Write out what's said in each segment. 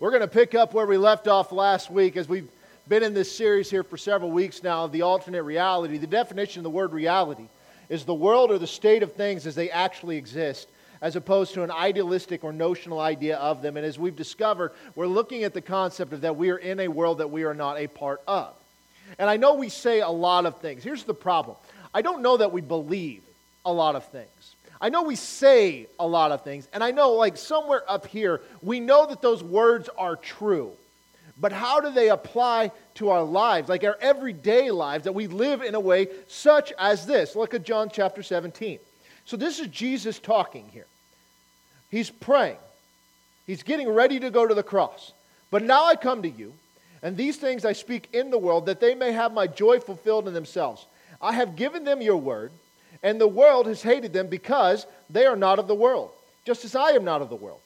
We're going to pick up where we left off last week as we've been in this series here for several weeks now of the alternate reality. The definition of the word reality is the world or the state of things as they actually exist, as opposed to an idealistic or notional idea of them. And as we've discovered, we're looking at the concept of that we are in a world that we are not a part of. And I know we say a lot of things. Here's the problem I don't know that we believe a lot of things. I know we say a lot of things, and I know, like, somewhere up here, we know that those words are true. But how do they apply to our lives, like our everyday lives, that we live in a way such as this? Look at John chapter 17. So, this is Jesus talking here. He's praying, he's getting ready to go to the cross. But now I come to you, and these things I speak in the world, that they may have my joy fulfilled in themselves. I have given them your word and the world has hated them because they are not of the world, just as I am not of the world.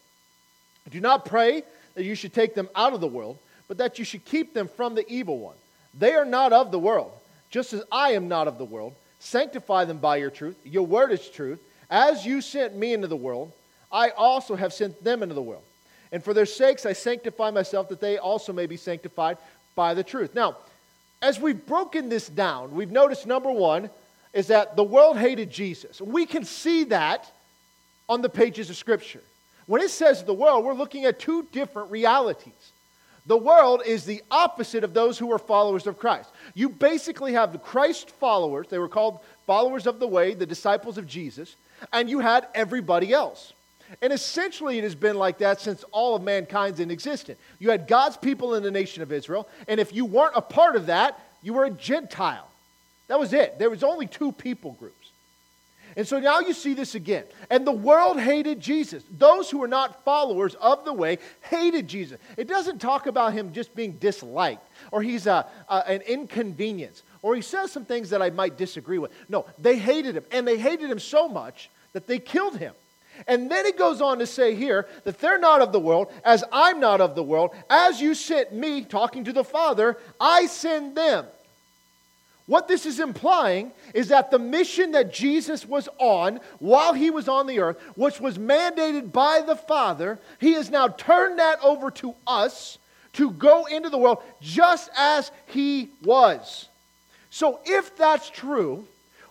Do not pray that you should take them out of the world, but that you should keep them from the evil one. They are not of the world, just as I am not of the world. Sanctify them by your truth. Your word is truth. As you sent me into the world, I also have sent them into the world. And for their sakes I sanctify myself, that they also may be sanctified by the truth. Now, as we've broken this down, we've noticed number one, is that the world hated Jesus. We can see that on the pages of Scripture. When it says the world, we're looking at two different realities. The world is the opposite of those who are followers of Christ. You basically have the Christ followers, they were called followers of the way, the disciples of Jesus, and you had everybody else. And essentially, it has been like that since all of mankind's in existence. You had God's people in the nation of Israel, and if you weren't a part of that, you were a Gentile. That was it. There was only two people groups. And so now you see this again. And the world hated Jesus. Those who were not followers of the way hated Jesus. It doesn't talk about him just being disliked or he's a, a, an inconvenience or he says some things that I might disagree with. No, they hated him. And they hated him so much that they killed him. And then he goes on to say here that they're not of the world, as I'm not of the world. As you sent me, talking to the Father, I send them. What this is implying is that the mission that Jesus was on while he was on the earth, which was mandated by the Father, he has now turned that over to us to go into the world just as he was. So, if that's true,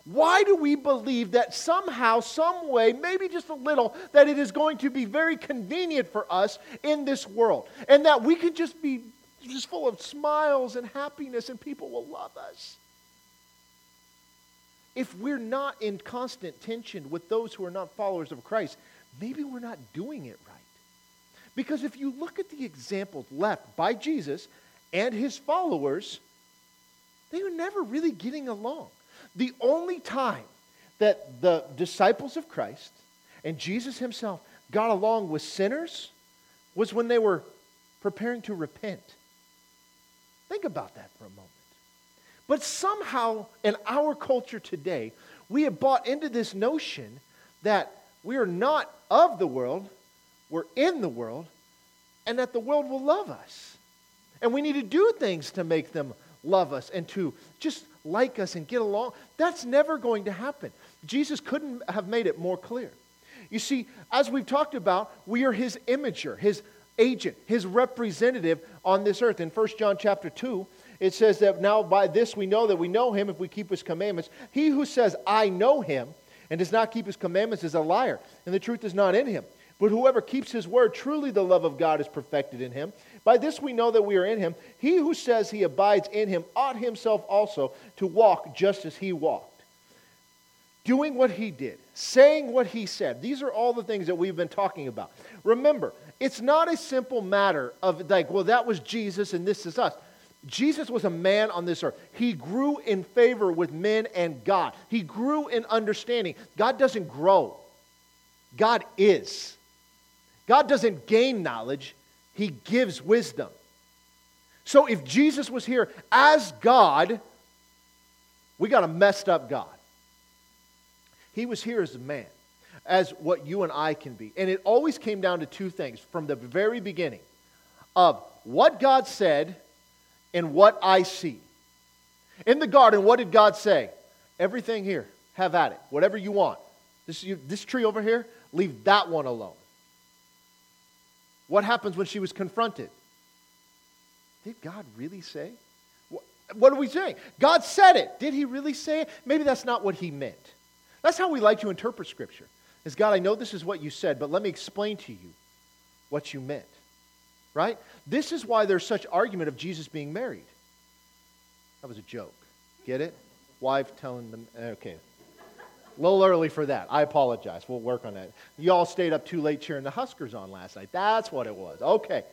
why do we believe that somehow, some way, maybe just a little, that it is going to be very convenient for us in this world? And that we can just be just full of smiles and happiness and people will love us? If we're not in constant tension with those who are not followers of Christ, maybe we're not doing it right. Because if you look at the examples left by Jesus and his followers, they were never really getting along. The only time that the disciples of Christ and Jesus himself got along with sinners was when they were preparing to repent. Think about that for a moment. But somehow in our culture today, we have bought into this notion that we are not of the world, we're in the world, and that the world will love us. And we need to do things to make them love us and to just like us and get along. That's never going to happen. Jesus couldn't have made it more clear. You see, as we've talked about, we are his imager, his agent, his representative on this earth. In 1 John chapter 2, it says that now by this we know that we know him if we keep his commandments. He who says, I know him, and does not keep his commandments is a liar, and the truth is not in him. But whoever keeps his word, truly the love of God is perfected in him. By this we know that we are in him. He who says he abides in him ought himself also to walk just as he walked. Doing what he did, saying what he said. These are all the things that we've been talking about. Remember, it's not a simple matter of like, well, that was Jesus and this is us. Jesus was a man on this earth. He grew in favor with men and God. He grew in understanding. God doesn't grow, God is. God doesn't gain knowledge, He gives wisdom. So if Jesus was here as God, we got a messed up God. He was here as a man, as what you and I can be. And it always came down to two things from the very beginning of what God said in what I see. In the garden, what did God say? Everything here, have at it, whatever you want. This, you, this tree over here, leave that one alone. What happens when she was confronted? Did God really say? What are we saying? God said it. Did he really say it? Maybe that's not what he meant. That's how we like to interpret Scripture. Is God, I know this is what you said, but let me explain to you what you meant. Right? This is why there's such argument of Jesus being married. That was a joke. Get it? Wife telling them, okay. A little early for that. I apologize. We'll work on that. You all stayed up too late cheering the Huskers on last night. That's what it was. Okay.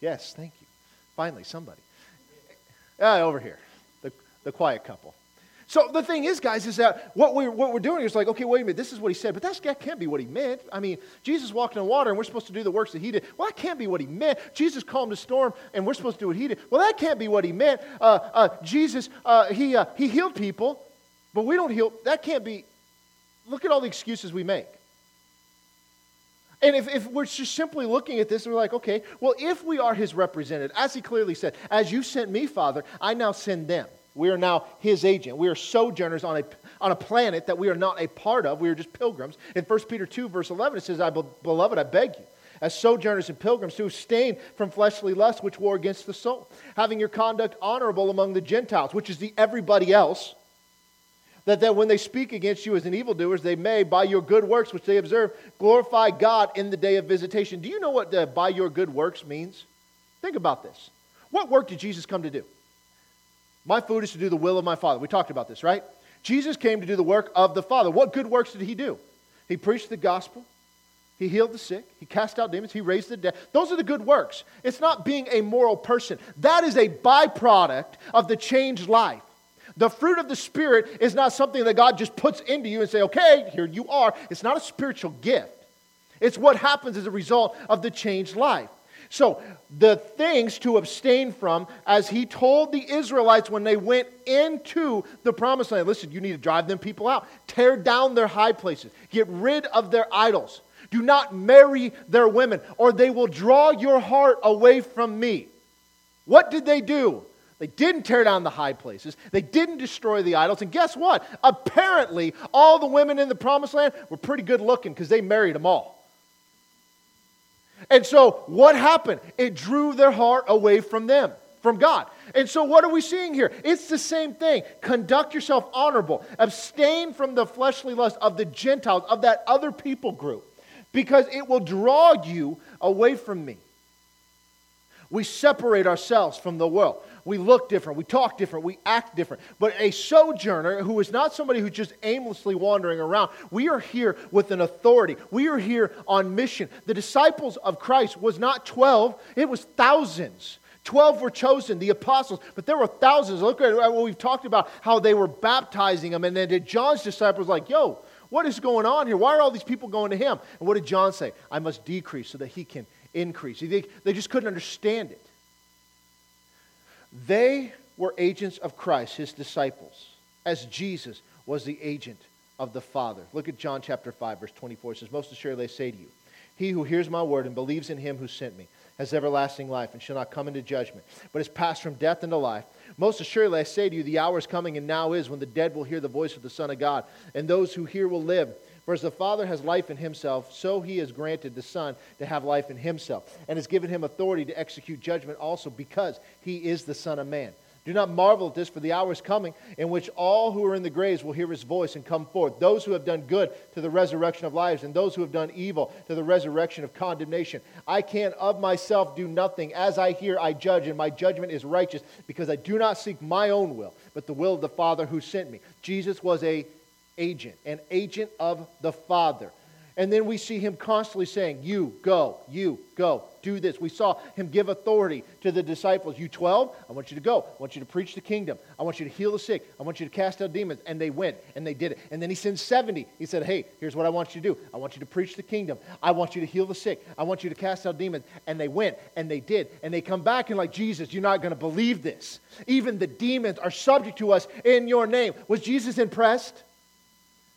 Yes, thank you. Finally, somebody. Uh, over here, the, the quiet couple. So the thing is, guys, is that what we're, what we're doing is like, okay, wait a minute, this is what he said, but that's, that can't be what he meant. I mean, Jesus walked on water and we're supposed to do the works that he did. Well, that can't be what he meant. Jesus calmed the storm and we're supposed to do what he did. Well, that can't be what he meant. Uh, uh, Jesus, uh, he, uh, he healed people, but we don't heal. That can't be. Look at all the excuses we make. And if, if we're just simply looking at this we're like, okay, well, if we are his representative, as he clearly said, as you sent me, Father, I now send them. We are now his agent. We are sojourners on a, on a planet that we are not a part of. We are just pilgrims. In 1 Peter 2, verse 11, it says, I, Beloved, I beg you, as sojourners and pilgrims, to abstain from fleshly lusts which war against the soul, having your conduct honorable among the Gentiles, which is the everybody else, that, that when they speak against you as an evildoers, they may, by your good works which they observe, glorify God in the day of visitation. Do you know what the, by your good works means? Think about this. What work did Jesus come to do? My food is to do the will of my Father. We talked about this, right? Jesus came to do the work of the Father. What good works did he do? He preached the gospel. He healed the sick. He cast out demons. He raised the dead. Those are the good works. It's not being a moral person. That is a byproduct of the changed life. The fruit of the Spirit is not something that God just puts into you and say, okay, here you are. It's not a spiritual gift. It's what happens as a result of the changed life. So, the things to abstain from, as he told the Israelites when they went into the promised land listen, you need to drive them people out, tear down their high places, get rid of their idols. Do not marry their women, or they will draw your heart away from me. What did they do? They didn't tear down the high places. They didn't destroy the idols. And guess what? Apparently, all the women in the promised land were pretty good looking because they married them all. And so, what happened? It drew their heart away from them, from God. And so, what are we seeing here? It's the same thing. Conduct yourself honorable, abstain from the fleshly lust of the Gentiles, of that other people group, because it will draw you away from me. We separate ourselves from the world. We look different, we talk different, we act different. But a sojourner who is not somebody who's just aimlessly wandering around, we are here with an authority. We are here on mission. The disciples of Christ was not 12, it was thousands. 12 were chosen, the apostles, but there were thousands. Look at what we've talked about, how they were baptizing them. And then did John's disciples like, yo, what is going on here? Why are all these people going to him? And what did John say? I must decrease so that he can increase. They, they just couldn't understand it. They were agents of Christ, his disciples, as Jesus was the agent of the Father. Look at John chapter 5, verse 24. It says, Most assuredly I say to you, he who hears my word and believes in him who sent me has everlasting life and shall not come into judgment, but is passed from death into life. Most assuredly I say to you, the hour is coming and now is when the dead will hear the voice of the Son of God, and those who hear will live. For as the Father has life in himself, so he has granted the Son to have life in himself, and has given him authority to execute judgment also, because he is the Son of Man. Do not marvel at this, for the hour is coming in which all who are in the graves will hear his voice and come forth. Those who have done good to the resurrection of lives, and those who have done evil to the resurrection of condemnation. I can of myself do nothing. As I hear, I judge, and my judgment is righteous, because I do not seek my own will, but the will of the Father who sent me. Jesus was a agent, an agent of the Father. And then we see him constantly saying, You go, you go, do this. We saw him give authority to the disciples. You 12, I want you to go. I want you to preach the kingdom. I want you to heal the sick. I want you to cast out demons. And they went and they did it. And then he sends 70. He said, Hey, here's what I want you to do. I want you to preach the kingdom. I want you to heal the sick. I want you to cast out demons. And they went and they did. And they come back and, like, Jesus, you're not going to believe this. Even the demons are subject to us in your name. Was Jesus impressed?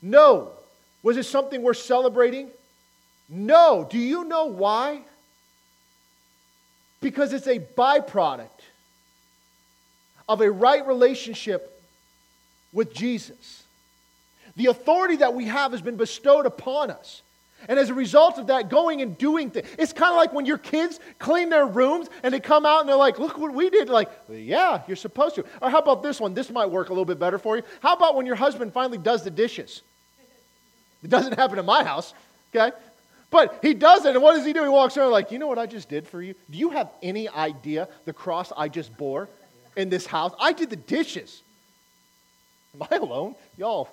No. Was it something worth celebrating? No. Do you know why? Because it's a byproduct of a right relationship with Jesus. The authority that we have has been bestowed upon us. And as a result of that, going and doing things. It's kind of like when your kids clean their rooms and they come out and they're like, look what we did. Like, yeah, you're supposed to. Or how about this one? This might work a little bit better for you. How about when your husband finally does the dishes? It doesn't happen in my house, okay? But he does it, and what does he do? He walks around like, you know what I just did for you? Do you have any idea the cross I just bore in this house? I did the dishes. Am I alone? Y'all.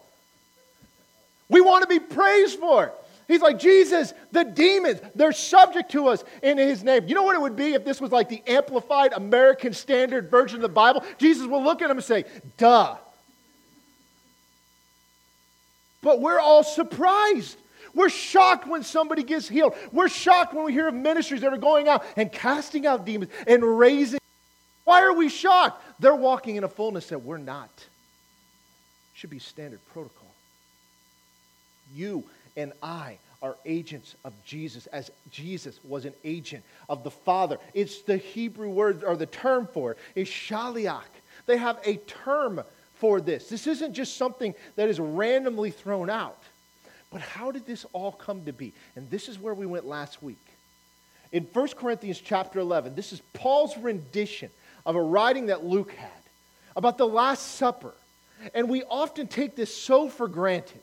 We want to be praised for it. He's like, Jesus, the demons, they're subject to us in his name. You know what it would be if this was like the amplified American standard version of the Bible? Jesus will look at him and say, duh. But we're all surprised. We're shocked when somebody gets healed. We're shocked when we hear of ministries that are going out and casting out demons and raising. Why are we shocked? They're walking in a fullness that we're not. Should be standard protocol. You and I are agents of Jesus, as Jesus was an agent of the Father. It's the Hebrew word or the term for it is shaliach. They have a term for this. This isn't just something that is randomly thrown out. But how did this all come to be? And this is where we went last week. In 1 Corinthians chapter 11, this is Paul's rendition of a writing that Luke had about the Last Supper. And we often take this so for granted.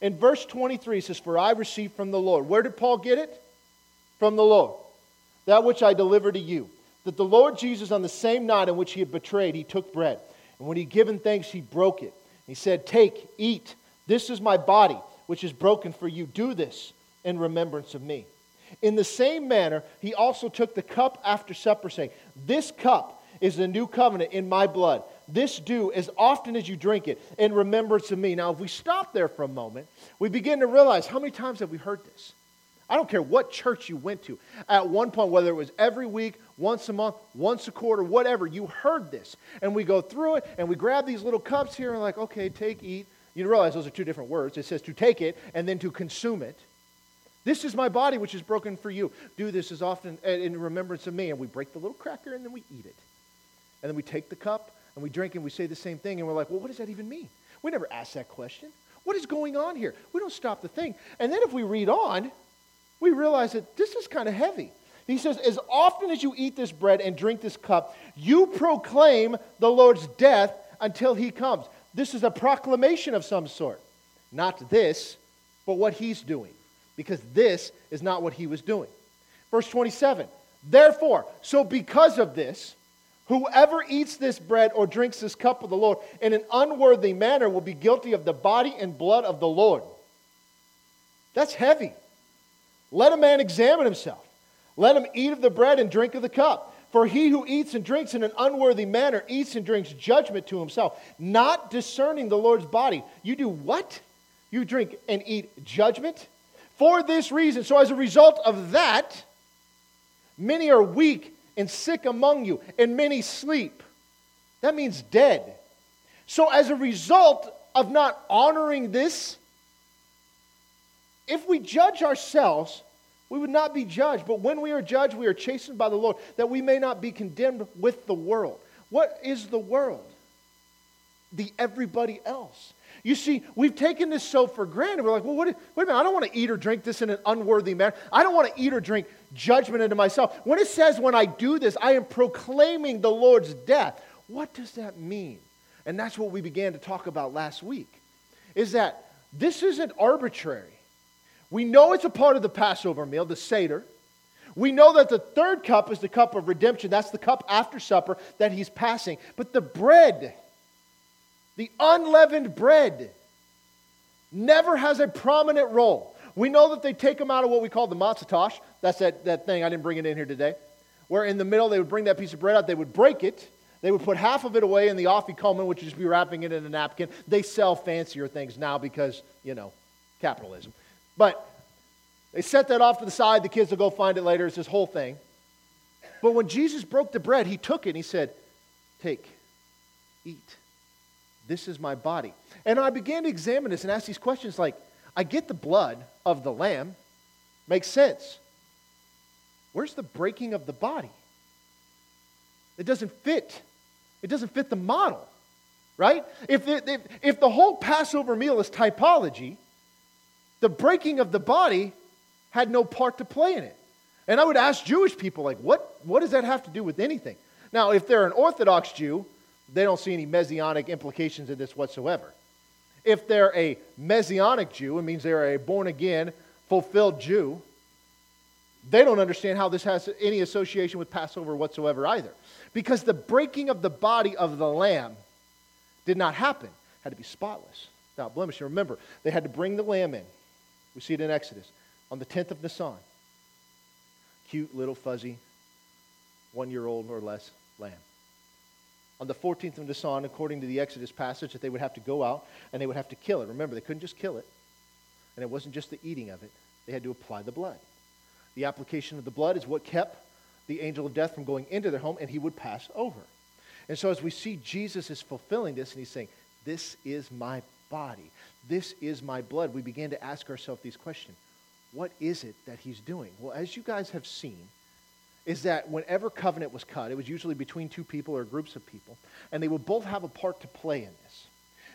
In verse 23, it says, For I received from the Lord. Where did Paul get it? From the Lord. That which I delivered to you. That the Lord Jesus, on the same night in which he had betrayed, he took bread. And when he had given thanks, he broke it. He said, Take, eat. This is my body, which is broken for you. Do this in remembrance of me. In the same manner, he also took the cup after supper, saying, This cup is the new covenant in my blood. This do as often as you drink it in remembrance of me. Now, if we stop there for a moment, we begin to realize how many times have we heard this? I don't care what church you went to. At one point, whether it was every week, once a month, once a quarter, whatever, you heard this. And we go through it and we grab these little cups here and like, okay, take, eat. You realize those are two different words. It says to take it and then to consume it. This is my body which is broken for you. Do this as often in remembrance of me. And we break the little cracker and then we eat it. And then we take the cup and we drink and we say the same thing, and we're like, well, what does that even mean? We never ask that question. What is going on here? We don't stop to think. And then if we read on, we realize that this is kind of heavy. He says, As often as you eat this bread and drink this cup, you proclaim the Lord's death until he comes. This is a proclamation of some sort. Not this, but what he's doing. Because this is not what he was doing. Verse 27 Therefore, so because of this, Whoever eats this bread or drinks this cup of the Lord in an unworthy manner will be guilty of the body and blood of the Lord. That's heavy. Let a man examine himself. Let him eat of the bread and drink of the cup. For he who eats and drinks in an unworthy manner eats and drinks judgment to himself, not discerning the Lord's body. You do what? You drink and eat judgment? For this reason, so as a result of that, many are weak and sick among you, and many sleep. That means dead. So, as a result of not honoring this, if we judge ourselves, we would not be judged. But when we are judged, we are chastened by the Lord, that we may not be condemned with the world. What is the world? The everybody else. You see, we've taken this so for granted. We're like, well, what, wait a minute, I don't want to eat or drink this in an unworthy manner. I don't want to eat or drink judgment into myself. When it says, when I do this, I am proclaiming the Lord's death, what does that mean? And that's what we began to talk about last week, is that this isn't arbitrary. We know it's a part of the Passover meal, the Seder. We know that the third cup is the cup of redemption. That's the cup after supper that he's passing. But the bread, the unleavened bread never has a prominent role. We know that they take them out of what we call the matzah tash. That's that, that thing, I didn't bring it in here today. Where in the middle, they would bring that piece of bread out, they would break it, they would put half of it away in the afikomen, which would just be wrapping it in a napkin. They sell fancier things now because, you know, capitalism. But they set that off to the side. The kids will go find it later. It's this whole thing. But when Jesus broke the bread, he took it and he said, Take, eat. This is my body. And I began to examine this and ask these questions like, I get the blood of the lamb, makes sense. Where's the breaking of the body? It doesn't fit. It doesn't fit the model, right? If, if, if the whole Passover meal is typology, the breaking of the body had no part to play in it. And I would ask Jewish people, like, what, what does that have to do with anything? Now, if they're an Orthodox Jew, they don't see any messianic implications in this whatsoever. If they're a messianic Jew, it means they're a born again, fulfilled Jew, they don't understand how this has any association with Passover whatsoever either. Because the breaking of the body of the lamb did not happen, it had to be spotless, without blemish. And remember, they had to bring the lamb in. We see it in Exodus on the 10th of Nisan. Cute, little, fuzzy, one year old or less lamb. On the 14th of Nisan, according to the Exodus passage, that they would have to go out and they would have to kill it. Remember, they couldn't just kill it, and it wasn't just the eating of it, they had to apply the blood. The application of the blood is what kept the angel of death from going into their home, and he would pass over. And so, as we see Jesus is fulfilling this, and he's saying, This is my body, this is my blood, we began to ask ourselves these questions What is it that he's doing? Well, as you guys have seen, is that whenever covenant was cut, it was usually between two people or groups of people, and they would both have a part to play in this.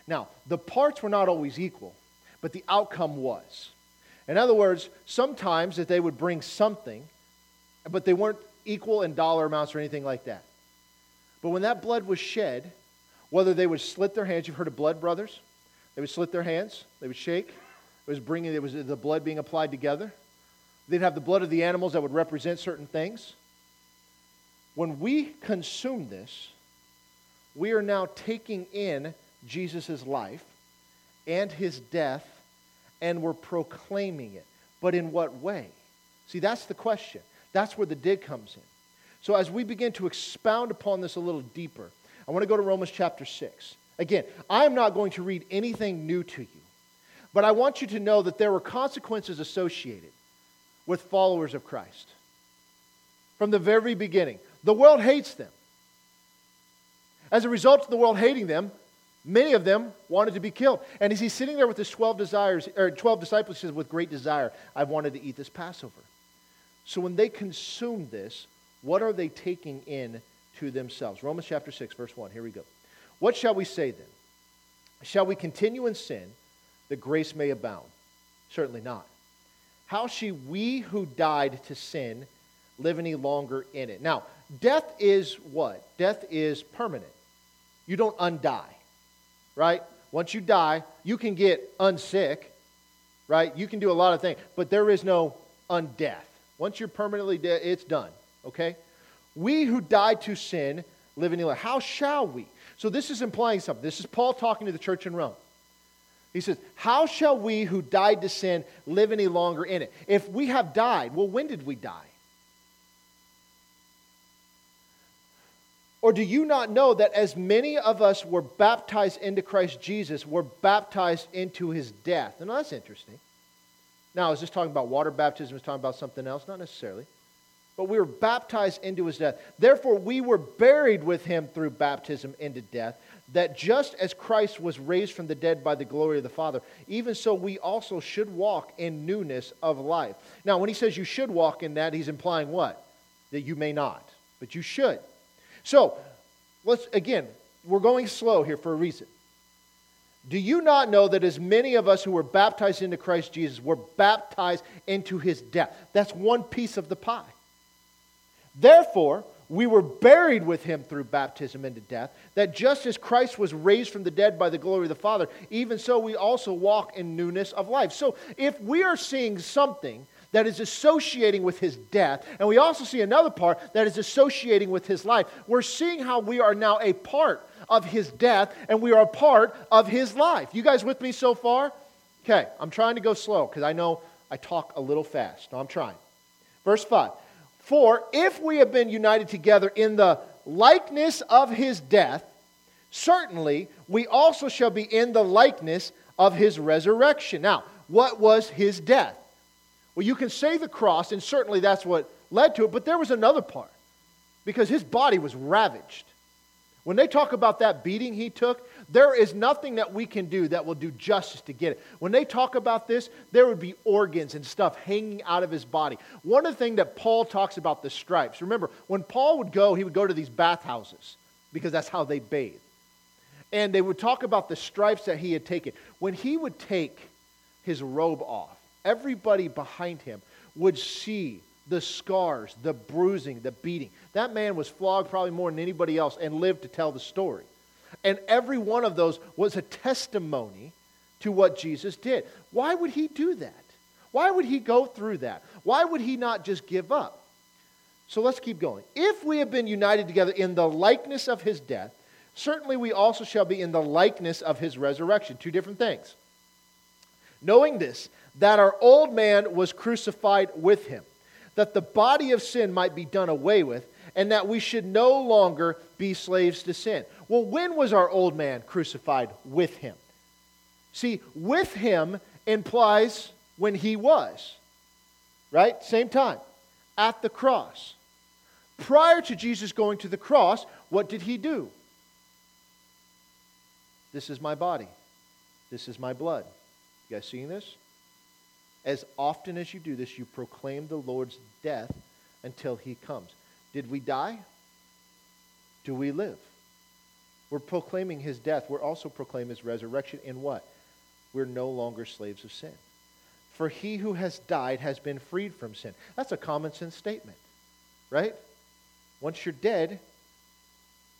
Now, the parts were not always equal, but the outcome was. In other words, sometimes that they would bring something, but they weren't equal in dollar amounts or anything like that. But when that blood was shed, whether they would slit their hands, you've heard of blood brothers? They would slit their hands, they would shake. It was bringing, it was the blood being applied together. They'd have the blood of the animals that would represent certain things. When we consume this, we are now taking in Jesus' life and his death and we're proclaiming it. But in what way? See, that's the question. That's where the dig comes in. So, as we begin to expound upon this a little deeper, I want to go to Romans chapter 6. Again, I am not going to read anything new to you, but I want you to know that there were consequences associated with followers of Christ. From the very beginning, the world hates them. As a result of the world hating them, Many of them wanted to be killed. And as he's sitting there with his 12 desires, or 12 disciples, he says, with great desire, I've wanted to eat this Passover. So when they consume this, what are they taking in to themselves? Romans chapter 6, verse 1. Here we go. What shall we say then? Shall we continue in sin that grace may abound? Certainly not. How shall we who died to sin live any longer in it? Now, death is what? Death is permanent. You don't undie right? Once you die, you can get unsick, right? You can do a lot of things, but there is no undeath. Once you're permanently dead, it's done, okay? We who died to sin live in life. How shall we? So this is implying something. This is Paul talking to the church in Rome. He says, How shall we who died to sin live any longer in it? If we have died, well, when did we die? Or do you not know that as many of us were baptized into Christ Jesus, were baptized into his death? And that's interesting. Now, is this talking about water baptism? Is talking about something else? Not necessarily. But we were baptized into his death. Therefore, we were buried with him through baptism into death, that just as Christ was raised from the dead by the glory of the Father, even so we also should walk in newness of life. Now, when he says you should walk in that, he's implying what? That you may not, but you should. So, let's again, we're going slow here for a reason. Do you not know that as many of us who were baptized into Christ Jesus were baptized into his death? That's one piece of the pie. Therefore, we were buried with him through baptism into death, that just as Christ was raised from the dead by the glory of the Father, even so we also walk in newness of life. So, if we are seeing something that is associating with his death. And we also see another part that is associating with his life. We're seeing how we are now a part of his death and we are a part of his life. You guys with me so far? Okay, I'm trying to go slow because I know I talk a little fast. No, I'm trying. Verse 5 For if we have been united together in the likeness of his death, certainly we also shall be in the likeness of his resurrection. Now, what was his death? Well, you can say the cross, and certainly that's what led to it, but there was another part because his body was ravaged. When they talk about that beating he took, there is nothing that we can do that will do justice to get it. When they talk about this, there would be organs and stuff hanging out of his body. One of the things that Paul talks about the stripes. Remember, when Paul would go, he would go to these bathhouses because that's how they bathe. And they would talk about the stripes that he had taken. When he would take his robe off, everybody behind him would see the scars, the bruising, the beating. That man was flogged probably more than anybody else and lived to tell the story. And every one of those was a testimony to what Jesus did. Why would he do that? Why would he go through that? Why would he not just give up? So let's keep going. If we have been united together in the likeness of his death, certainly we also shall be in the likeness of his resurrection. Two different things. Knowing this, that our old man was crucified with him, that the body of sin might be done away with, and that we should no longer be slaves to sin. Well, when was our old man crucified with him? See, with him implies when he was, right? Same time, at the cross. Prior to Jesus going to the cross, what did he do? This is my body. This is my blood. You guys seeing this? As often as you do this, you proclaim the Lord's death until he comes. Did we die? Do we live? We're proclaiming his death. We're also proclaiming his resurrection in what? We're no longer slaves of sin. For he who has died has been freed from sin. That's a common sense statement, right? Once you're dead,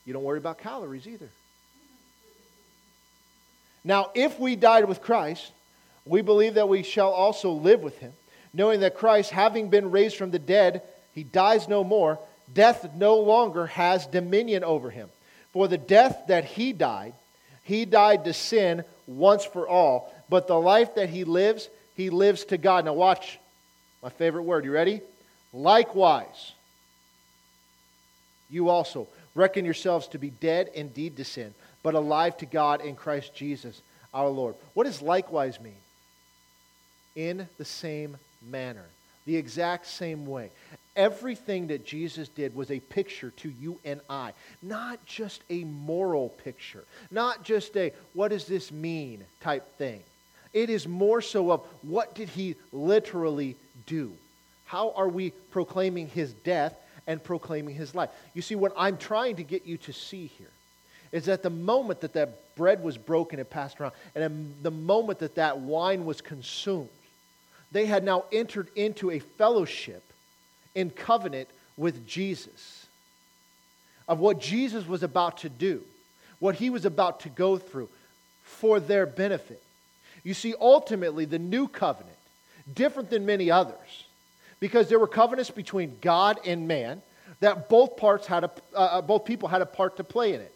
you don't worry about calories either. Now, if we died with Christ, we believe that we shall also live with him, knowing that Christ, having been raised from the dead, he dies no more. Death no longer has dominion over him. For the death that he died, he died to sin once for all. But the life that he lives, he lives to God. Now, watch my favorite word. You ready? Likewise, you also reckon yourselves to be dead indeed to sin, but alive to God in Christ Jesus our Lord. What does likewise mean? In the same manner, the exact same way. Everything that Jesus did was a picture to you and I, not just a moral picture, not just a what does this mean type thing. It is more so of what did he literally do? How are we proclaiming his death and proclaiming his life? You see, what I'm trying to get you to see here is that the moment that that bread was broken and passed around, and the moment that that wine was consumed, they had now entered into a fellowship in covenant with Jesus of what Jesus was about to do, what he was about to go through for their benefit. You see, ultimately, the new covenant, different than many others, because there were covenants between God and man that both parts had a, uh, uh, both people had a part to play in it,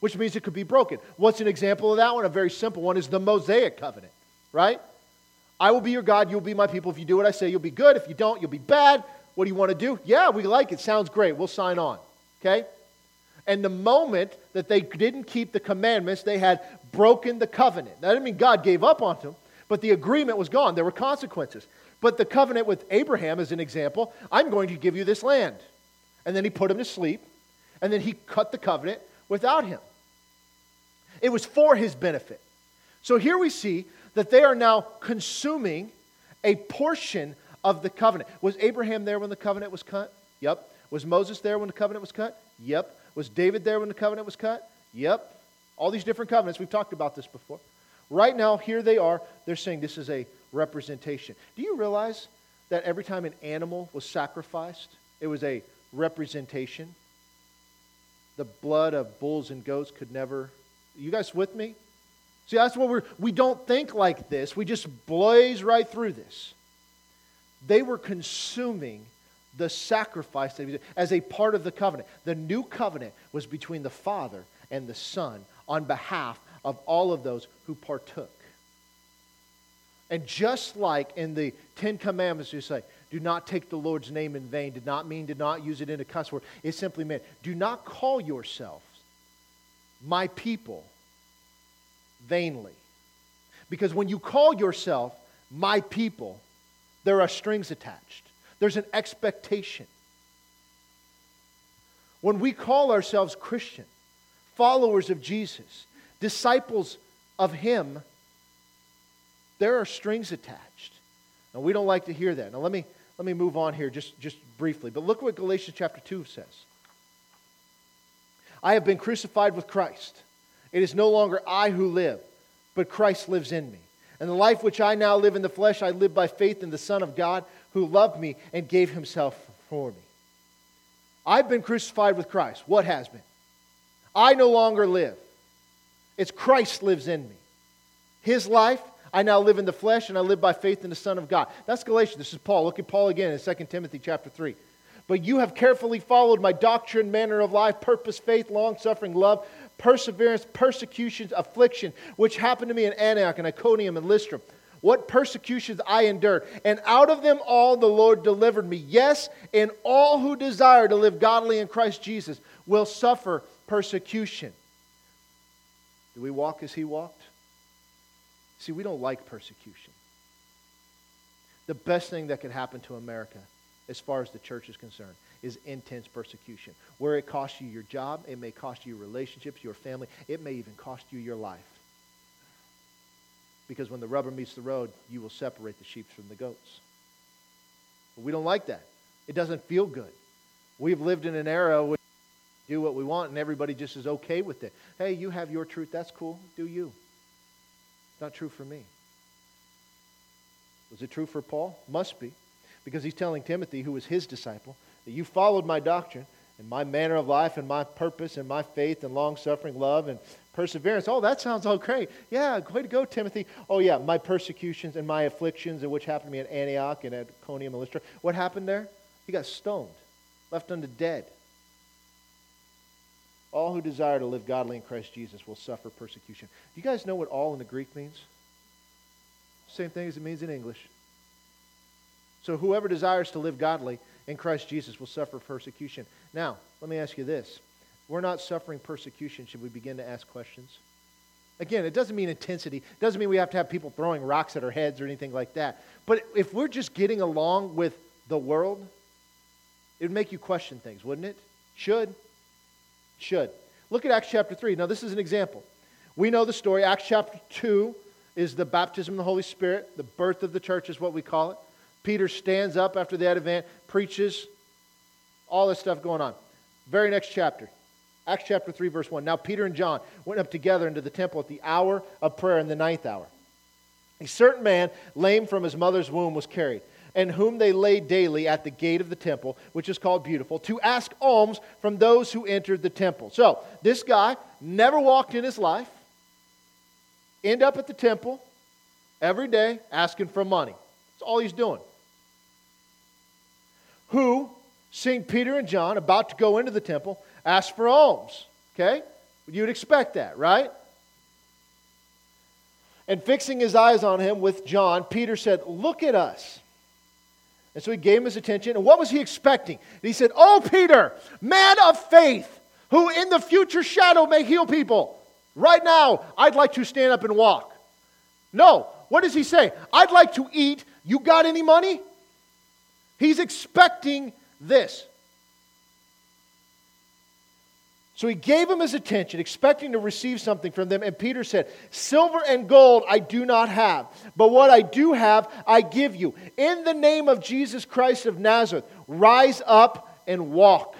which means it could be broken. What's an example of that one? A very simple one is the Mosaic covenant, right? I will be your God, you'll be my people. If you do what I say, you'll be good. If you don't, you'll be bad. What do you want to do? Yeah, we like it. Sounds great. We'll sign on. Okay? And the moment that they didn't keep the commandments, they had broken the covenant. That didn't mean God gave up on them, but the agreement was gone. There were consequences. But the covenant with Abraham, as an example, I'm going to give you this land. And then he put him to sleep, and then he cut the covenant without him. It was for his benefit. So here we see that they are now consuming a portion of the covenant. Was Abraham there when the covenant was cut? Yep. Was Moses there when the covenant was cut? Yep. Was David there when the covenant was cut? Yep. All these different covenants. We've talked about this before. Right now, here they are. They're saying this is a representation. Do you realize that every time an animal was sacrificed, it was a representation? The blood of bulls and goats could never. You guys with me? See, that's what we're. We don't think like this. We just blaze right through this. They were consuming the sacrifice as a part of the covenant. The new covenant was between the Father and the Son on behalf of all of those who partook. And just like in the Ten Commandments, you say, do not take the Lord's name in vain, did not mean, did not use it in a cuss word. It simply meant, do not call yourselves my people vainly. Because when you call yourself my people, there are strings attached, there's an expectation. When we call ourselves Christian, followers of Jesus, disciples of Him, there are strings attached. And we don't like to hear that. Now, let me, let me move on here just, just briefly. But look what Galatians chapter 2 says I have been crucified with Christ. It is no longer I who live, but Christ lives in me. And the life which I now live in the flesh, I live by faith in the Son of God who loved me and gave himself for me. I've been crucified with Christ. What has been? I no longer live. It's Christ lives in me. His life, I now live in the flesh, and I live by faith in the Son of God. That's Galatians. This is Paul. Look at Paul again in 2 Timothy chapter 3. But you have carefully followed my doctrine, manner of life, purpose, faith, long suffering, love, perseverance, persecutions, affliction, which happened to me in Antioch and Iconium and Lystra. What persecutions I endured. And out of them all the Lord delivered me. Yes, and all who desire to live godly in Christ Jesus will suffer persecution. Do we walk as he walked? See, we don't like persecution. The best thing that could happen to America, as far as the church is concerned, is intense persecution. Where it costs you your job, it may cost you relationships, your family, it may even cost you your life. Because when the rubber meets the road, you will separate the sheep from the goats. But we don't like that. It doesn't feel good. We've lived in an era where we do what we want and everybody just is okay with it. Hey, you have your truth, that's cool. Do you. It's not true for me. Was it true for Paul? Must be. Because he's telling Timothy, who was his disciple, that you followed my doctrine and my manner of life and my purpose and my faith and long suffering, love and perseverance. Oh, that sounds all great. Yeah, way to go, Timothy. Oh, yeah, my persecutions and my afflictions, and which happened to me at Antioch and at Iconium and Lystra. What happened there? He got stoned, left unto dead. All who desire to live godly in Christ Jesus will suffer persecution. Do you guys know what all in the Greek means? Same thing as it means in English. So whoever desires to live godly in Christ Jesus will suffer persecution. Now, let me ask you this. We're not suffering persecution. Should we begin to ask questions? Again, it doesn't mean intensity. It doesn't mean we have to have people throwing rocks at our heads or anything like that. But if we're just getting along with the world, it would make you question things, wouldn't it? Should. Should. Look at Acts chapter 3. Now, this is an example. We know the story. Acts chapter 2 is the baptism of the Holy Spirit. The birth of the church is what we call it. Peter stands up after that event, preaches, all this stuff going on. Very next chapter, Acts chapter 3, verse 1. Now Peter and John went up together into the temple at the hour of prayer in the ninth hour. A certain man, lame from his mother's womb, was carried, and whom they laid daily at the gate of the temple, which is called Beautiful, to ask alms from those who entered the temple. So, this guy never walked in his life, end up at the temple every day asking for money. That's all he's doing who, seeing Peter and John about to go into the temple, asked for alms. Okay? You would expect that, right? And fixing his eyes on him with John, Peter said, Look at us. And so he gave him his attention. And what was he expecting? And he said, Oh, Peter, man of faith, who in the future shadow may heal people. Right now, I'd like to stand up and walk. No. What does he say? I'd like to eat. You got any money? He's expecting this. So he gave him his attention, expecting to receive something from them. And Peter said, Silver and gold I do not have, but what I do have I give you. In the name of Jesus Christ of Nazareth, rise up and walk.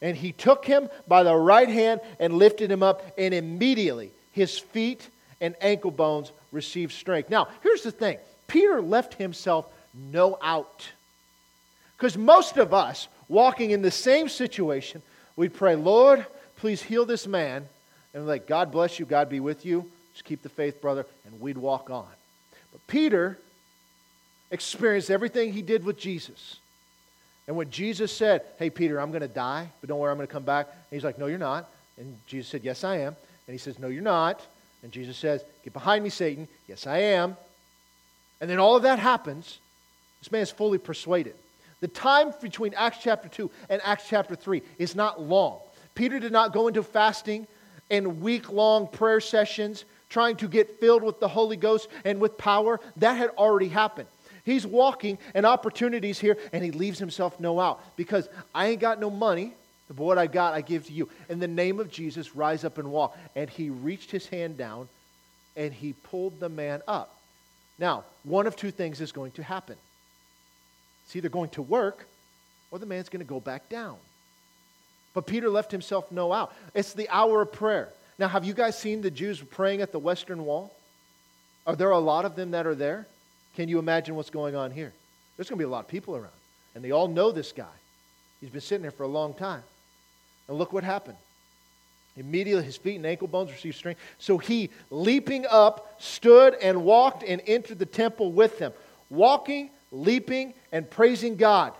And he took him by the right hand and lifted him up, and immediately his feet and ankle bones received strength. Now, here's the thing Peter left himself no out. Because most of us, walking in the same situation, we'd pray, Lord, please heal this man. And we're like, God bless you, God be with you. Just keep the faith, brother. And we'd walk on. But Peter experienced everything he did with Jesus. And when Jesus said, Hey, Peter, I'm going to die, but don't worry, I'm going to come back. And he's like, No, you're not. And Jesus said, Yes, I am. And he says, No, you're not. And Jesus says, Get behind me, Satan. Yes, I am. And then all of that happens. This man is fully persuaded. The time between Acts chapter 2 and Acts chapter 3 is not long. Peter did not go into fasting and week long prayer sessions trying to get filled with the Holy Ghost and with power. That had already happened. He's walking and opportunities here, and he leaves himself no out because I ain't got no money, but what I got, I give to you. In the name of Jesus, rise up and walk. And he reached his hand down and he pulled the man up. Now, one of two things is going to happen. It's either going to work or the man's going to go back down. But Peter left himself no out. It's the hour of prayer. Now, have you guys seen the Jews praying at the Western Wall? Are there a lot of them that are there? Can you imagine what's going on here? There's going to be a lot of people around, and they all know this guy. He's been sitting there for a long time. And look what happened. Immediately his feet and ankle bones received strength. So he, leaping up, stood and walked and entered the temple with them, walking, leaping, and praising God.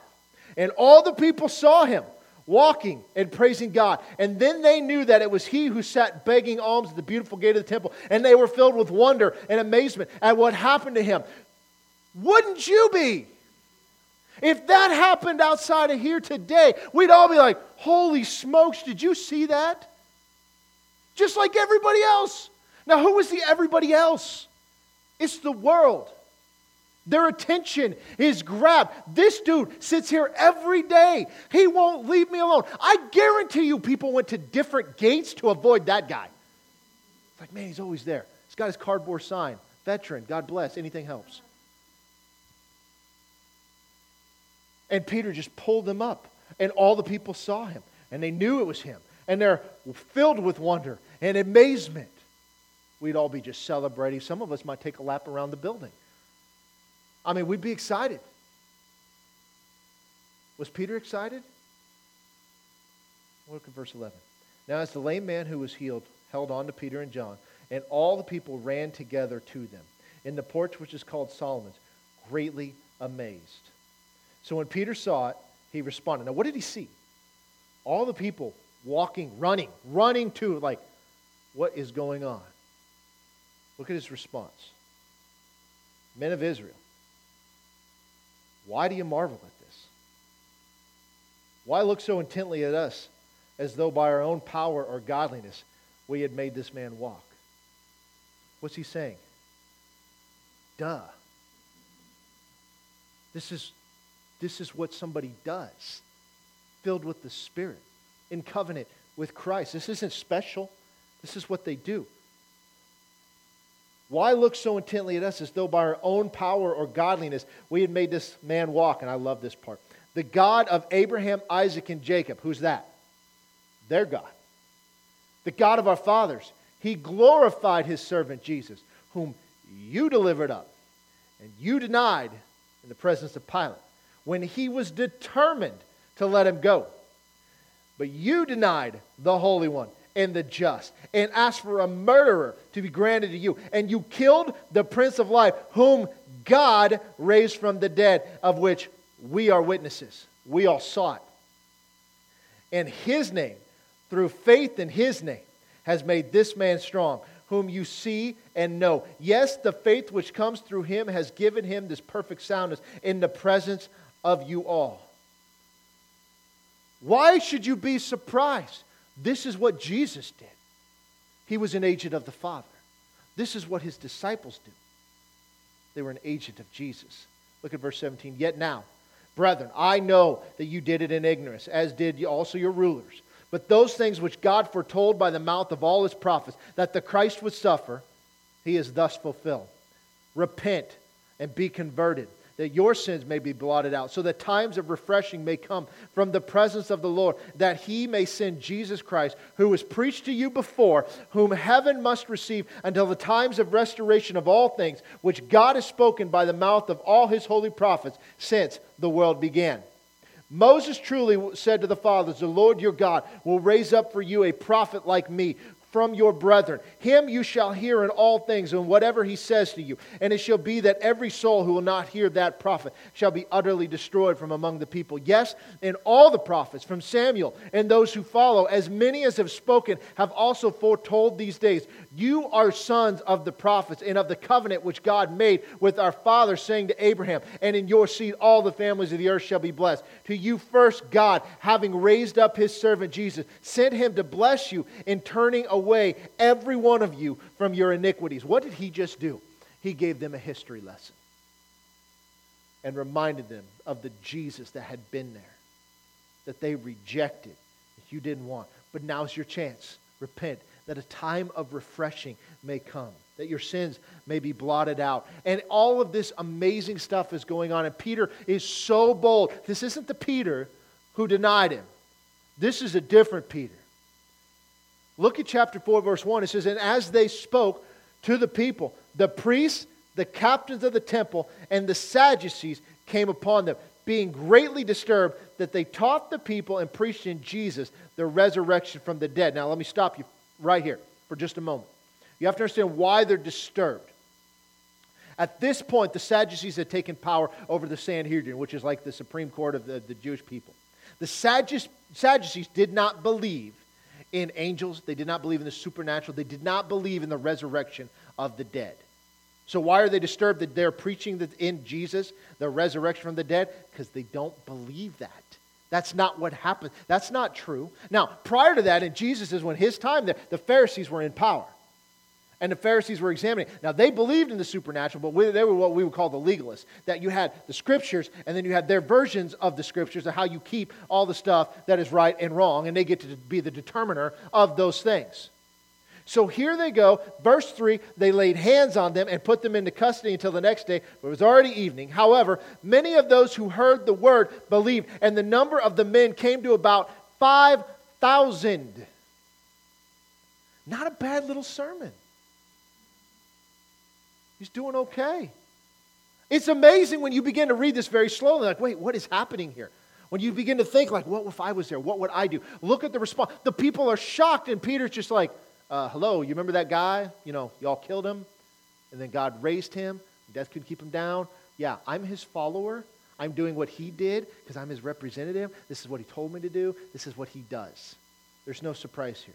And all the people saw him walking and praising God. And then they knew that it was he who sat begging alms at the beautiful gate of the temple. And they were filled with wonder and amazement at what happened to him. Wouldn't you be? If that happened outside of here today, we'd all be like, holy smokes, did you see that? Just like everybody else. Now, who is the everybody else? It's the world. Their attention is grabbed. This dude sits here every day. He won't leave me alone. I guarantee you, people went to different gates to avoid that guy. It's like, man, he's always there. He's got his cardboard sign veteran, God bless, anything helps. And Peter just pulled them up, and all the people saw him, and they knew it was him. And they're filled with wonder and amazement. We'd all be just celebrating. Some of us might take a lap around the building. I mean, we'd be excited. Was Peter excited? Look at verse 11. Now, as the lame man who was healed held on to Peter and John, and all the people ran together to them in the porch which is called Solomon's, greatly amazed. So when Peter saw it, he responded. Now, what did he see? All the people walking, running, running to, like, what is going on? Look at his response. Men of Israel, why do you marvel at this? Why look so intently at us as though by our own power or godliness we had made this man walk? What's he saying? Duh. This is, this is what somebody does, filled with the Spirit, in covenant with Christ. This isn't special, this is what they do. Why look so intently at us as though by our own power or godliness we had made this man walk? And I love this part. The God of Abraham, Isaac, and Jacob, who's that? Their God. The God of our fathers. He glorified his servant Jesus, whom you delivered up and you denied in the presence of Pilate when he was determined to let him go. But you denied the Holy One and the just, and asked for a murderer to be granted to you. And you killed the Prince of Life, whom God raised from the dead, of which we are witnesses. We all saw it. And his name, through faith in his name, has made this man strong, whom you see and know. Yes, the faith which comes through him has given him this perfect soundness in the presence of you all. Why should you be surprised? This is what Jesus did. He was an agent of the Father. This is what his disciples do. They were an agent of Jesus. Look at verse 17. Yet now, brethren, I know that you did it in ignorance, as did also your rulers. But those things which God foretold by the mouth of all his prophets, that the Christ would suffer, he is thus fulfilled. Repent and be converted that your sins may be blotted out, so that times of refreshing may come from the presence of the Lord, that he may send Jesus Christ, who was preached to you before, whom heaven must receive until the times of restoration of all things, which God has spoken by the mouth of all his holy prophets since the world began. Moses truly said to the fathers, The Lord your God will raise up for you a prophet like me from your brethren. Him you shall hear in all things, and whatever he says to you. And it shall be that every soul who will not hear that prophet shall be utterly destroyed from among the people. Yes, and all the prophets, from Samuel and those who follow, as many as have spoken, have also foretold these days. You are sons of the prophets and of the covenant which God made with our father, saying to Abraham, And in your seed all the families of the earth shall be blessed. To you first, God, having raised up his servant Jesus, sent him to bless you in turning away every one of you from your iniquities. What did he just do? He gave them a history lesson and reminded them of the Jesus that had been there, that they rejected, that you didn't want. But now's your chance. Repent that a time of refreshing may come, that your sins may be blotted out. And all of this amazing stuff is going on. And Peter is so bold. This isn't the Peter who denied him, this is a different Peter. Look at chapter 4, verse 1. It says, And as they spoke to the people. The priests, the captains of the temple, and the Sadducees came upon them, being greatly disturbed that they taught the people and preached in Jesus the resurrection from the dead. Now, let me stop you right here for just a moment. You have to understand why they're disturbed. At this point, the Sadducees had taken power over the Sanhedrin, which is like the Supreme Court of the, the Jewish people. The Sadducees did not believe in angels, they did not believe in the supernatural, they did not believe in the resurrection of the dead. So, why are they disturbed that they're preaching that in Jesus, the resurrection from the dead? Because they don't believe that. That's not what happened. That's not true. Now, prior to that, in Jesus' is when his time there, the Pharisees were in power. And the Pharisees were examining. Now, they believed in the supernatural, but we, they were what we would call the legalists. That you had the scriptures, and then you had their versions of the scriptures of how you keep all the stuff that is right and wrong, and they get to be the determiner of those things. So here they go. Verse 3 they laid hands on them and put them into custody until the next day, but it was already evening. However, many of those who heard the word believed, and the number of the men came to about 5,000. Not a bad little sermon. He's doing okay. It's amazing when you begin to read this very slowly, like, wait, what is happening here? When you begin to think, like, what if I was there? What would I do? Look at the response. The people are shocked, and Peter's just like, uh, hello, you remember that guy? You know, y'all killed him, and then God raised him. Death couldn't keep him down. Yeah, I'm his follower. I'm doing what he did because I'm his representative. This is what he told me to do. This is what he does. There's no surprise here.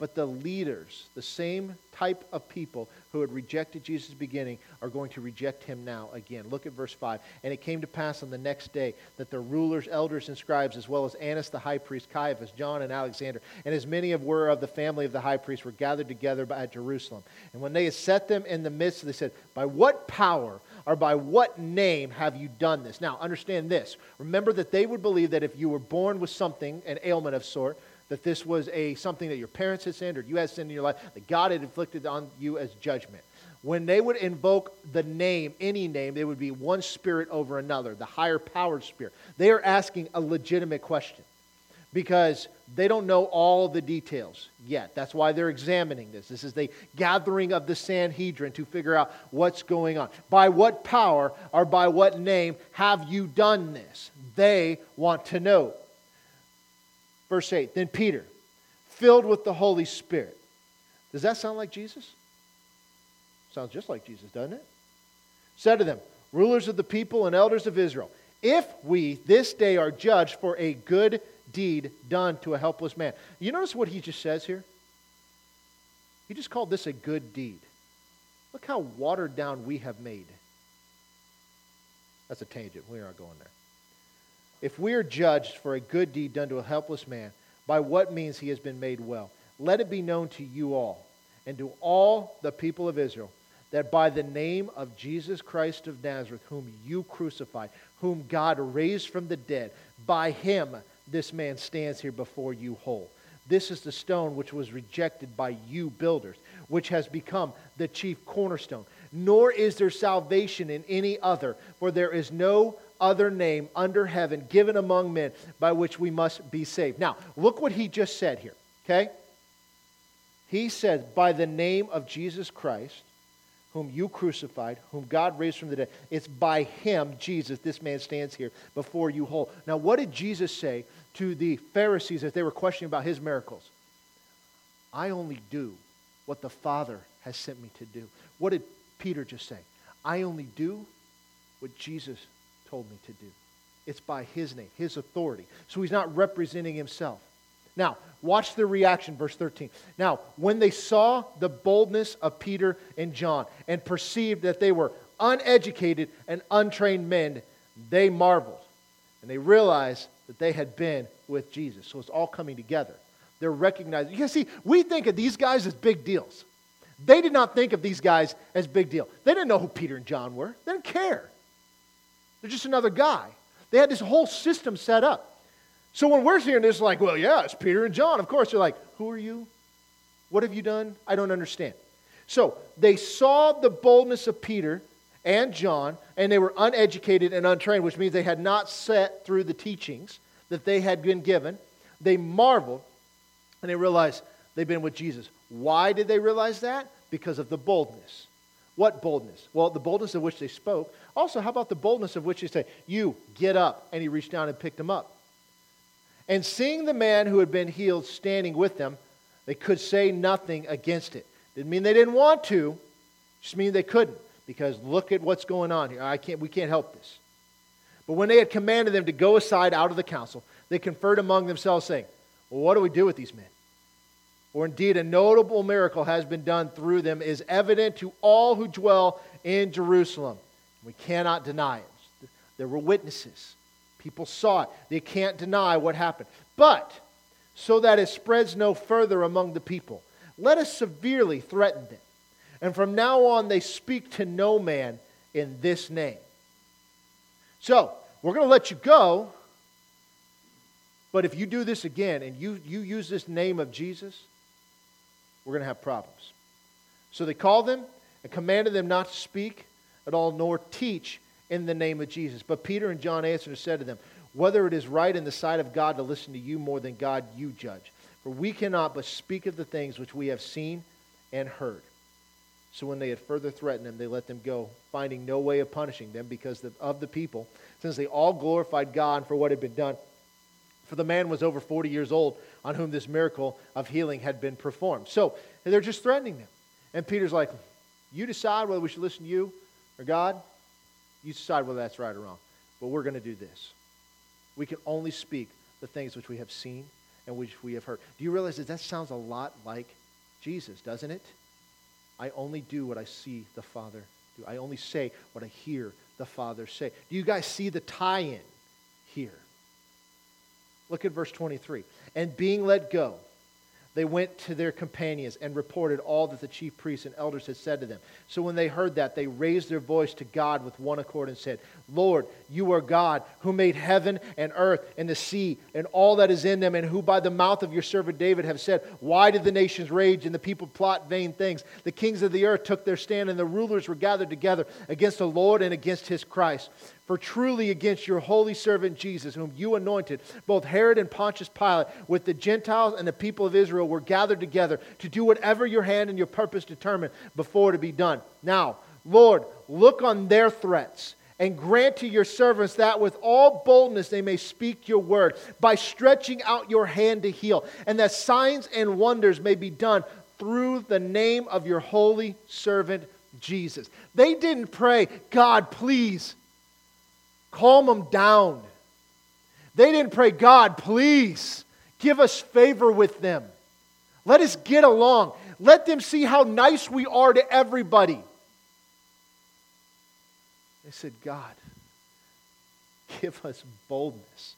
But the leaders, the same type of people who had rejected Jesus beginning, are going to reject him now again. Look at verse 5. And it came to pass on the next day that the rulers, elders, and scribes, as well as Annas the high priest, Caiaphas, John, and Alexander, and as many of were of the family of the high priest, were gathered together at Jerusalem. And when they had set them in the midst, they said, By what power or by what name have you done this? Now, understand this. Remember that they would believe that if you were born with something, an ailment of sort, that this was a something that your parents had sinned or you had sinned in your life, that God had inflicted on you as judgment. When they would invoke the name, any name, they would be one spirit over another, the higher powered spirit. They are asking a legitimate question because they don't know all the details yet. That's why they're examining this. This is the gathering of the Sanhedrin to figure out what's going on. By what power or by what name have you done this? They want to know. Verse 8 Then Peter, filled with the Holy Spirit. Does that sound like Jesus? Sounds just like Jesus, doesn't it? Said to them, Rulers of the people and elders of Israel, if we this day are judged for a good deed done to a helpless man. You notice what he just says here? He just called this a good deed. Look how watered down we have made. That's a tangent. We aren't going there. If we are judged for a good deed done to a helpless man, by what means he has been made well, let it be known to you all and to all the people of Israel that by the name of Jesus Christ of Nazareth, whom you crucified, whom God raised from the dead, by him this man stands here before you whole. This is the stone which was rejected by you builders, which has become the chief cornerstone. Nor is there salvation in any other, for there is no other name under heaven given among men by which we must be saved. Now, look what he just said here, okay? He said, by the name of Jesus Christ, whom you crucified, whom God raised from the dead. It's by him, Jesus, this man stands here before you whole. Now, what did Jesus say to the Pharisees as they were questioning about his miracles? I only do what the Father has sent me to do. What did Peter just say? I only do what Jesus told me to do. It's by his name, his authority. So he's not representing himself. Now, watch the reaction, verse 13. Now, when they saw the boldness of Peter and John and perceived that they were uneducated and untrained men, they marveled. And they realized that they had been with Jesus. So it's all coming together. They're recognizing. You see, we think of these guys as big deals. They did not think of these guys as big deal. They didn't know who Peter and John were. They didn't care. They're just another guy. They had this whole system set up. So when we're hearing this, like, well, yeah, it's Peter and John. Of course, they're like, who are you? What have you done? I don't understand. So they saw the boldness of Peter and John, and they were uneducated and untrained, which means they had not sat through the teachings that they had been given. They marveled and they realized they've been with Jesus. Why did they realize that? Because of the boldness. What boldness? Well, the boldness of which they spoke. Also, how about the boldness of which they say, You, get up. And he reached down and picked him up. And seeing the man who had been healed standing with them, they could say nothing against it. Didn't mean they didn't want to, just mean they couldn't. Because look at what's going on here. I can't, we can't help this. But when they had commanded them to go aside out of the council, they conferred among themselves, saying, Well, what do we do with these men? For indeed, a notable miracle has been done through them, is evident to all who dwell in Jerusalem. We cannot deny it. There were witnesses. People saw it. They can't deny what happened. But, so that it spreads no further among the people, let us severely threaten them. And from now on, they speak to no man in this name. So, we're going to let you go. But if you do this again and you, you use this name of Jesus, we're going to have problems. So they called them and commanded them not to speak at all nor teach in the name of Jesus. But Peter and John answered and said to them, Whether it is right in the sight of God to listen to you more than God, you judge. For we cannot but speak of the things which we have seen and heard. So when they had further threatened them, they let them go, finding no way of punishing them because of the people, since they all glorified God for what had been done. For the man was over 40 years old on whom this miracle of healing had been performed. So they're just threatening them. And Peter's like, You decide whether we should listen to you or God. You decide whether that's right or wrong. But we're going to do this. We can only speak the things which we have seen and which we have heard. Do you realize that that sounds a lot like Jesus, doesn't it? I only do what I see the Father do. I only say what I hear the Father say. Do you guys see the tie in here? Look at verse 23. And being let go, they went to their companions and reported all that the chief priests and elders had said to them. So when they heard that, they raised their voice to God with one accord and said, Lord, you are God who made heaven and earth and the sea and all that is in them, and who by the mouth of your servant David have said, Why did the nations rage and the people plot vain things? The kings of the earth took their stand, and the rulers were gathered together against the Lord and against his Christ. For truly against your holy servant Jesus, whom you anointed, both Herod and Pontius Pilate, with the Gentiles and the people of Israel, were gathered together to do whatever your hand and your purpose determined before to be done. Now, Lord, look on their threats and grant to your servants that with all boldness they may speak your word by stretching out your hand to heal, and that signs and wonders may be done through the name of your holy servant Jesus. They didn't pray, God, please calm them down. They didn't pray, God, please give us favor with them. Let us get along. Let them see how nice we are to everybody. They said, God, give us boldness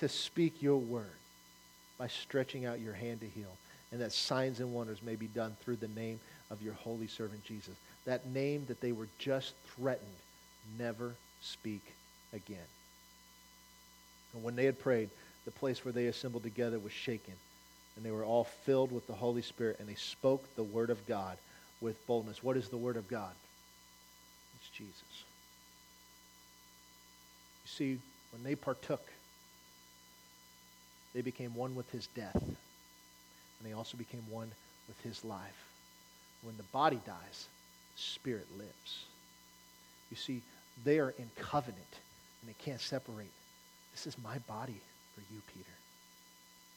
to speak your word by stretching out your hand to heal, and that signs and wonders may be done through the name of your holy servant Jesus. That name that they were just threatened, never speak again. And when they had prayed, the place where they assembled together was shaken, and they were all filled with the Holy Spirit, and they spoke the word of God with boldness. What is the word of God? It's Jesus. You see, when they partook, they became one with his death, and they also became one with his life. When the body dies, the spirit lives. You see, they are in covenant and they can't separate. This is my body for you, Peter.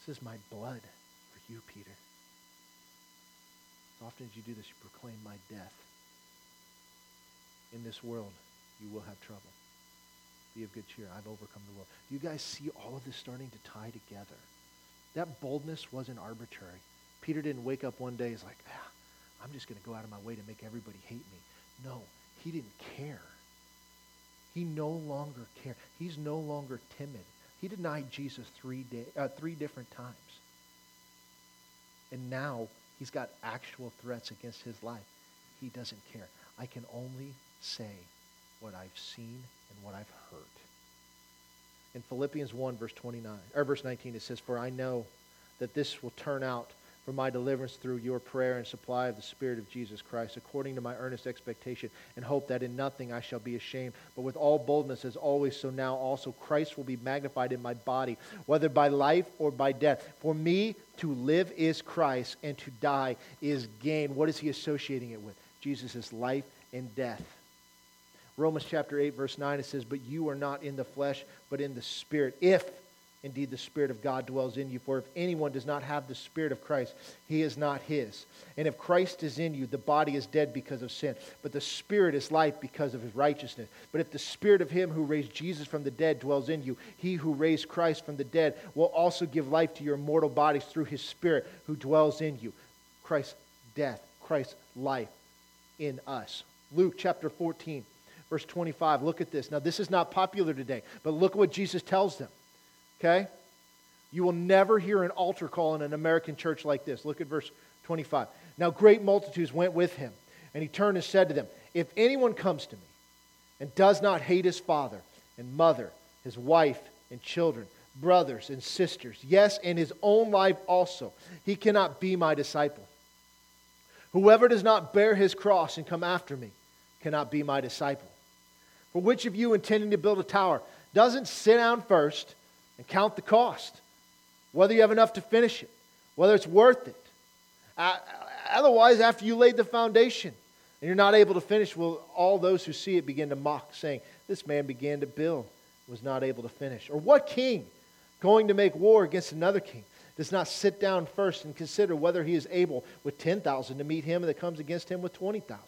This is my blood for you, Peter. As often as you do this, you proclaim my death. In this world, you will have trouble. Be of good cheer. I've overcome the world. Do you guys see all of this starting to tie together? That boldness wasn't arbitrary. Peter didn't wake up one day, he's like, ah, I'm just going to go out of my way to make everybody hate me. No, he didn't care. He no longer cared. He's no longer timid. He denied Jesus three, day, uh, three different times. And now he's got actual threats against his life. He doesn't care. I can only say what I've seen and what I've heard. In Philippians 1, verse 29, or verse 19, it says, For I know that this will turn out for my deliverance through your prayer and supply of the Spirit of Jesus Christ, according to my earnest expectation and hope that in nothing I shall be ashamed, but with all boldness, as always, so now also Christ will be magnified in my body, whether by life or by death. For me to live is Christ, and to die is gain. What is he associating it with? Jesus' life and death. Romans chapter 8, verse 9, it says, But you are not in the flesh, but in the Spirit. If indeed the Spirit of God dwells in you. For if anyone does not have the Spirit of Christ, he is not his. And if Christ is in you, the body is dead because of sin, but the Spirit is life because of his righteousness. But if the Spirit of him who raised Jesus from the dead dwells in you, he who raised Christ from the dead will also give life to your mortal bodies through his Spirit who dwells in you. Christ's death, Christ's life in us. Luke chapter 14, verse 25. Look at this. Now, this is not popular today, but look what Jesus tells them. Okay? You will never hear an altar call in an American church like this. Look at verse 25. Now, great multitudes went with him, and he turned and said to them, If anyone comes to me and does not hate his father and mother, his wife and children, brothers and sisters, yes, and his own life also, he cannot be my disciple. Whoever does not bear his cross and come after me cannot be my disciple. For which of you intending to build a tower doesn't sit down first and count the cost, whether you have enough to finish it, whether it's worth it. Uh, otherwise, after you laid the foundation and you're not able to finish, will all those who see it begin to mock, saying, This man began to build, was not able to finish? Or what king going to make war against another king? does not sit down first and consider whether he is able with 10,000 to meet him that comes against him with 20,000.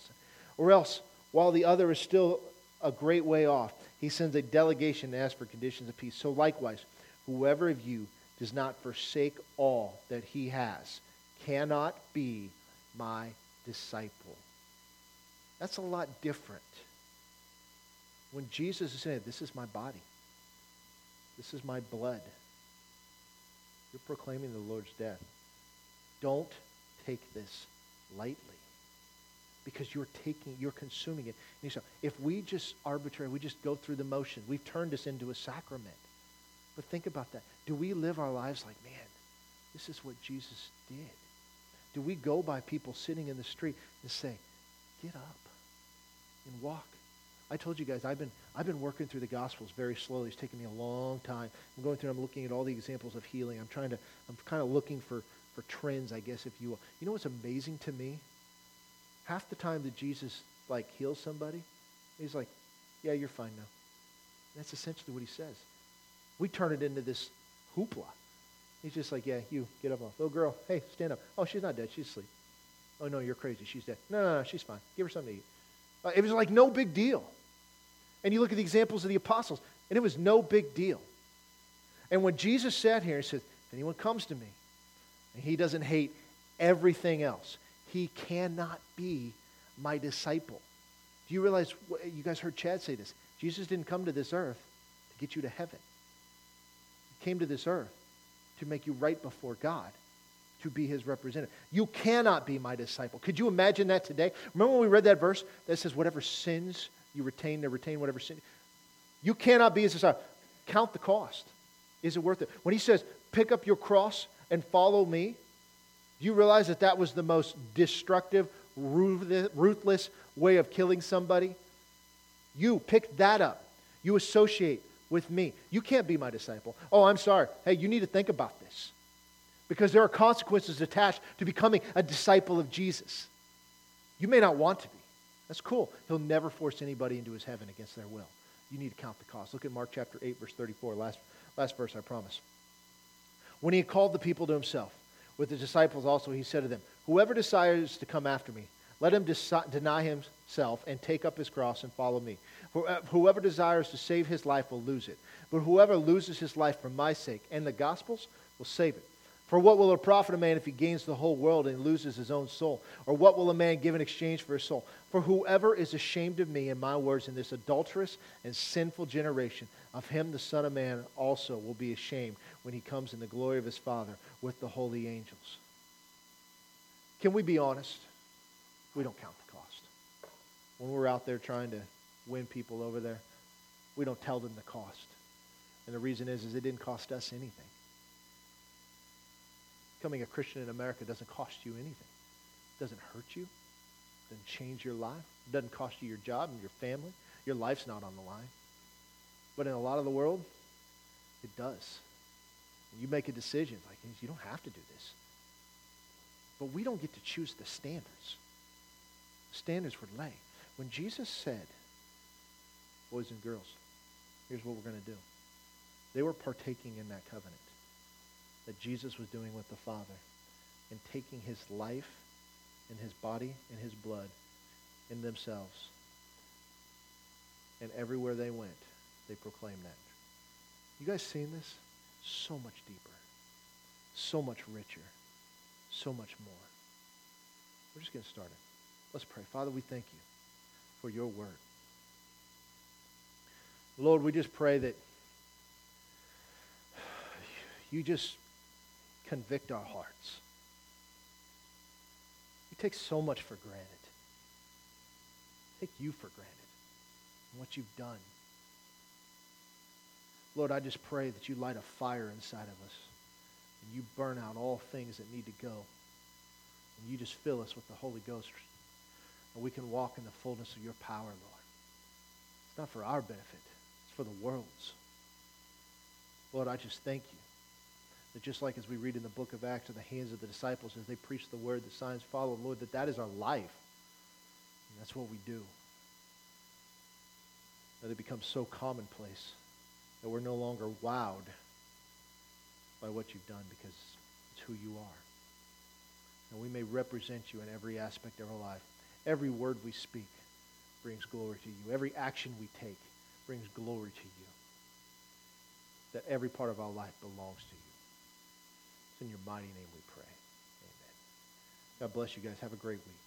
Or else, while the other is still a great way off, he sends a delegation to ask for conditions of peace. So likewise, Whoever of you does not forsake all that he has cannot be my disciple. That's a lot different. When Jesus is saying, This is my body, this is my blood, you're proclaiming the Lord's death. Don't take this lightly because you're taking, you're consuming it. And so if we just arbitrarily, we just go through the motion, we've turned this into a sacrament. But think about that. Do we live our lives like, man, this is what Jesus did? Do we go by people sitting in the street and say, get up and walk? I told you guys, I've been, I've been working through the Gospels very slowly. It's taken me a long time. I'm going through, I'm looking at all the examples of healing. I'm trying to, I'm kind of looking for, for trends, I guess, if you will. You know what's amazing to me? Half the time that Jesus, like, heals somebody, he's like, yeah, you're fine now. That's essentially what he says. We turn it into this hoopla. He's just like, yeah, you get up. Off, little girl, hey, stand up. Oh, she's not dead. She's asleep. Oh, no, you're crazy. She's dead. No, no, no, she's fine. Give her something to eat. Uh, it was like no big deal. And you look at the examples of the apostles, and it was no big deal. And when Jesus sat here and said, if anyone comes to me and he doesn't hate everything else, he cannot be my disciple. Do you realize, you guys heard Chad say this, Jesus didn't come to this earth to get you to heaven came to this earth to make you right before God, to be his representative. You cannot be my disciple. Could you imagine that today? Remember when we read that verse that says, whatever sins you retain, they retain whatever sin. You cannot be his disciple. Count the cost. Is it worth it? When he says, pick up your cross and follow me, do you realize that that was the most destructive, ruthless way of killing somebody? You pick that up. You associate with me. You can't be my disciple. Oh, I'm sorry. Hey, you need to think about this. Because there are consequences attached to becoming a disciple of Jesus. You may not want to be. That's cool. He'll never force anybody into his heaven against their will. You need to count the cost. Look at Mark chapter 8, verse 34. Last, last verse, I promise. When he had called the people to himself, with the disciples also, he said to them, Whoever desires to come after me, let him deny himself and take up his cross and follow me. Uh, whoever desires to save his life will lose it. But whoever loses his life for my sake and the gospel's will save it. For what will it profit a man if he gains the whole world and loses his own soul? Or what will a man give in exchange for his soul? For whoever is ashamed of me and my words in this adulterous and sinful generation, of him the Son of Man also will be ashamed when he comes in the glory of his Father with the holy angels. Can we be honest? we don't count the cost. When we're out there trying to win people over there, we don't tell them the cost. And the reason is, is it didn't cost us anything. Becoming a Christian in America doesn't cost you anything. It doesn't hurt you. It doesn't change your life. It doesn't cost you your job and your family. Your life's not on the line. But in a lot of the world, it does. And you make a decision like, you don't have to do this. But we don't get to choose the standards. Standards were laid. When Jesus said, boys and girls, here's what we're going to do. They were partaking in that covenant that Jesus was doing with the Father and taking his life and his body and his blood in themselves. And everywhere they went, they proclaimed that. You guys seen this? So much deeper, so much richer, so much more. We're just getting started. Let's pray. Father, we thank you for your word. Lord, we just pray that you just convict our hearts. We take so much for granted. Take you for granted and what you've done. Lord, I just pray that you light a fire inside of us and you burn out all things that need to go. And you just fill us with the Holy Ghost. And we can walk in the fullness of your power, Lord. It's not for our benefit, for the world's. Lord, I just thank you that just like as we read in the book of Acts in the hands of the disciples as they preach the word, the signs follow, Lord, that that is our life. And that's what we do. That it becomes so commonplace that we're no longer wowed by what you've done because it's who you are. And we may represent you in every aspect of our life. Every word we speak brings glory to you. Every action we take brings glory to you. That every part of our life belongs to you. It's in your mighty name we pray. Amen. God bless you guys. Have a great week.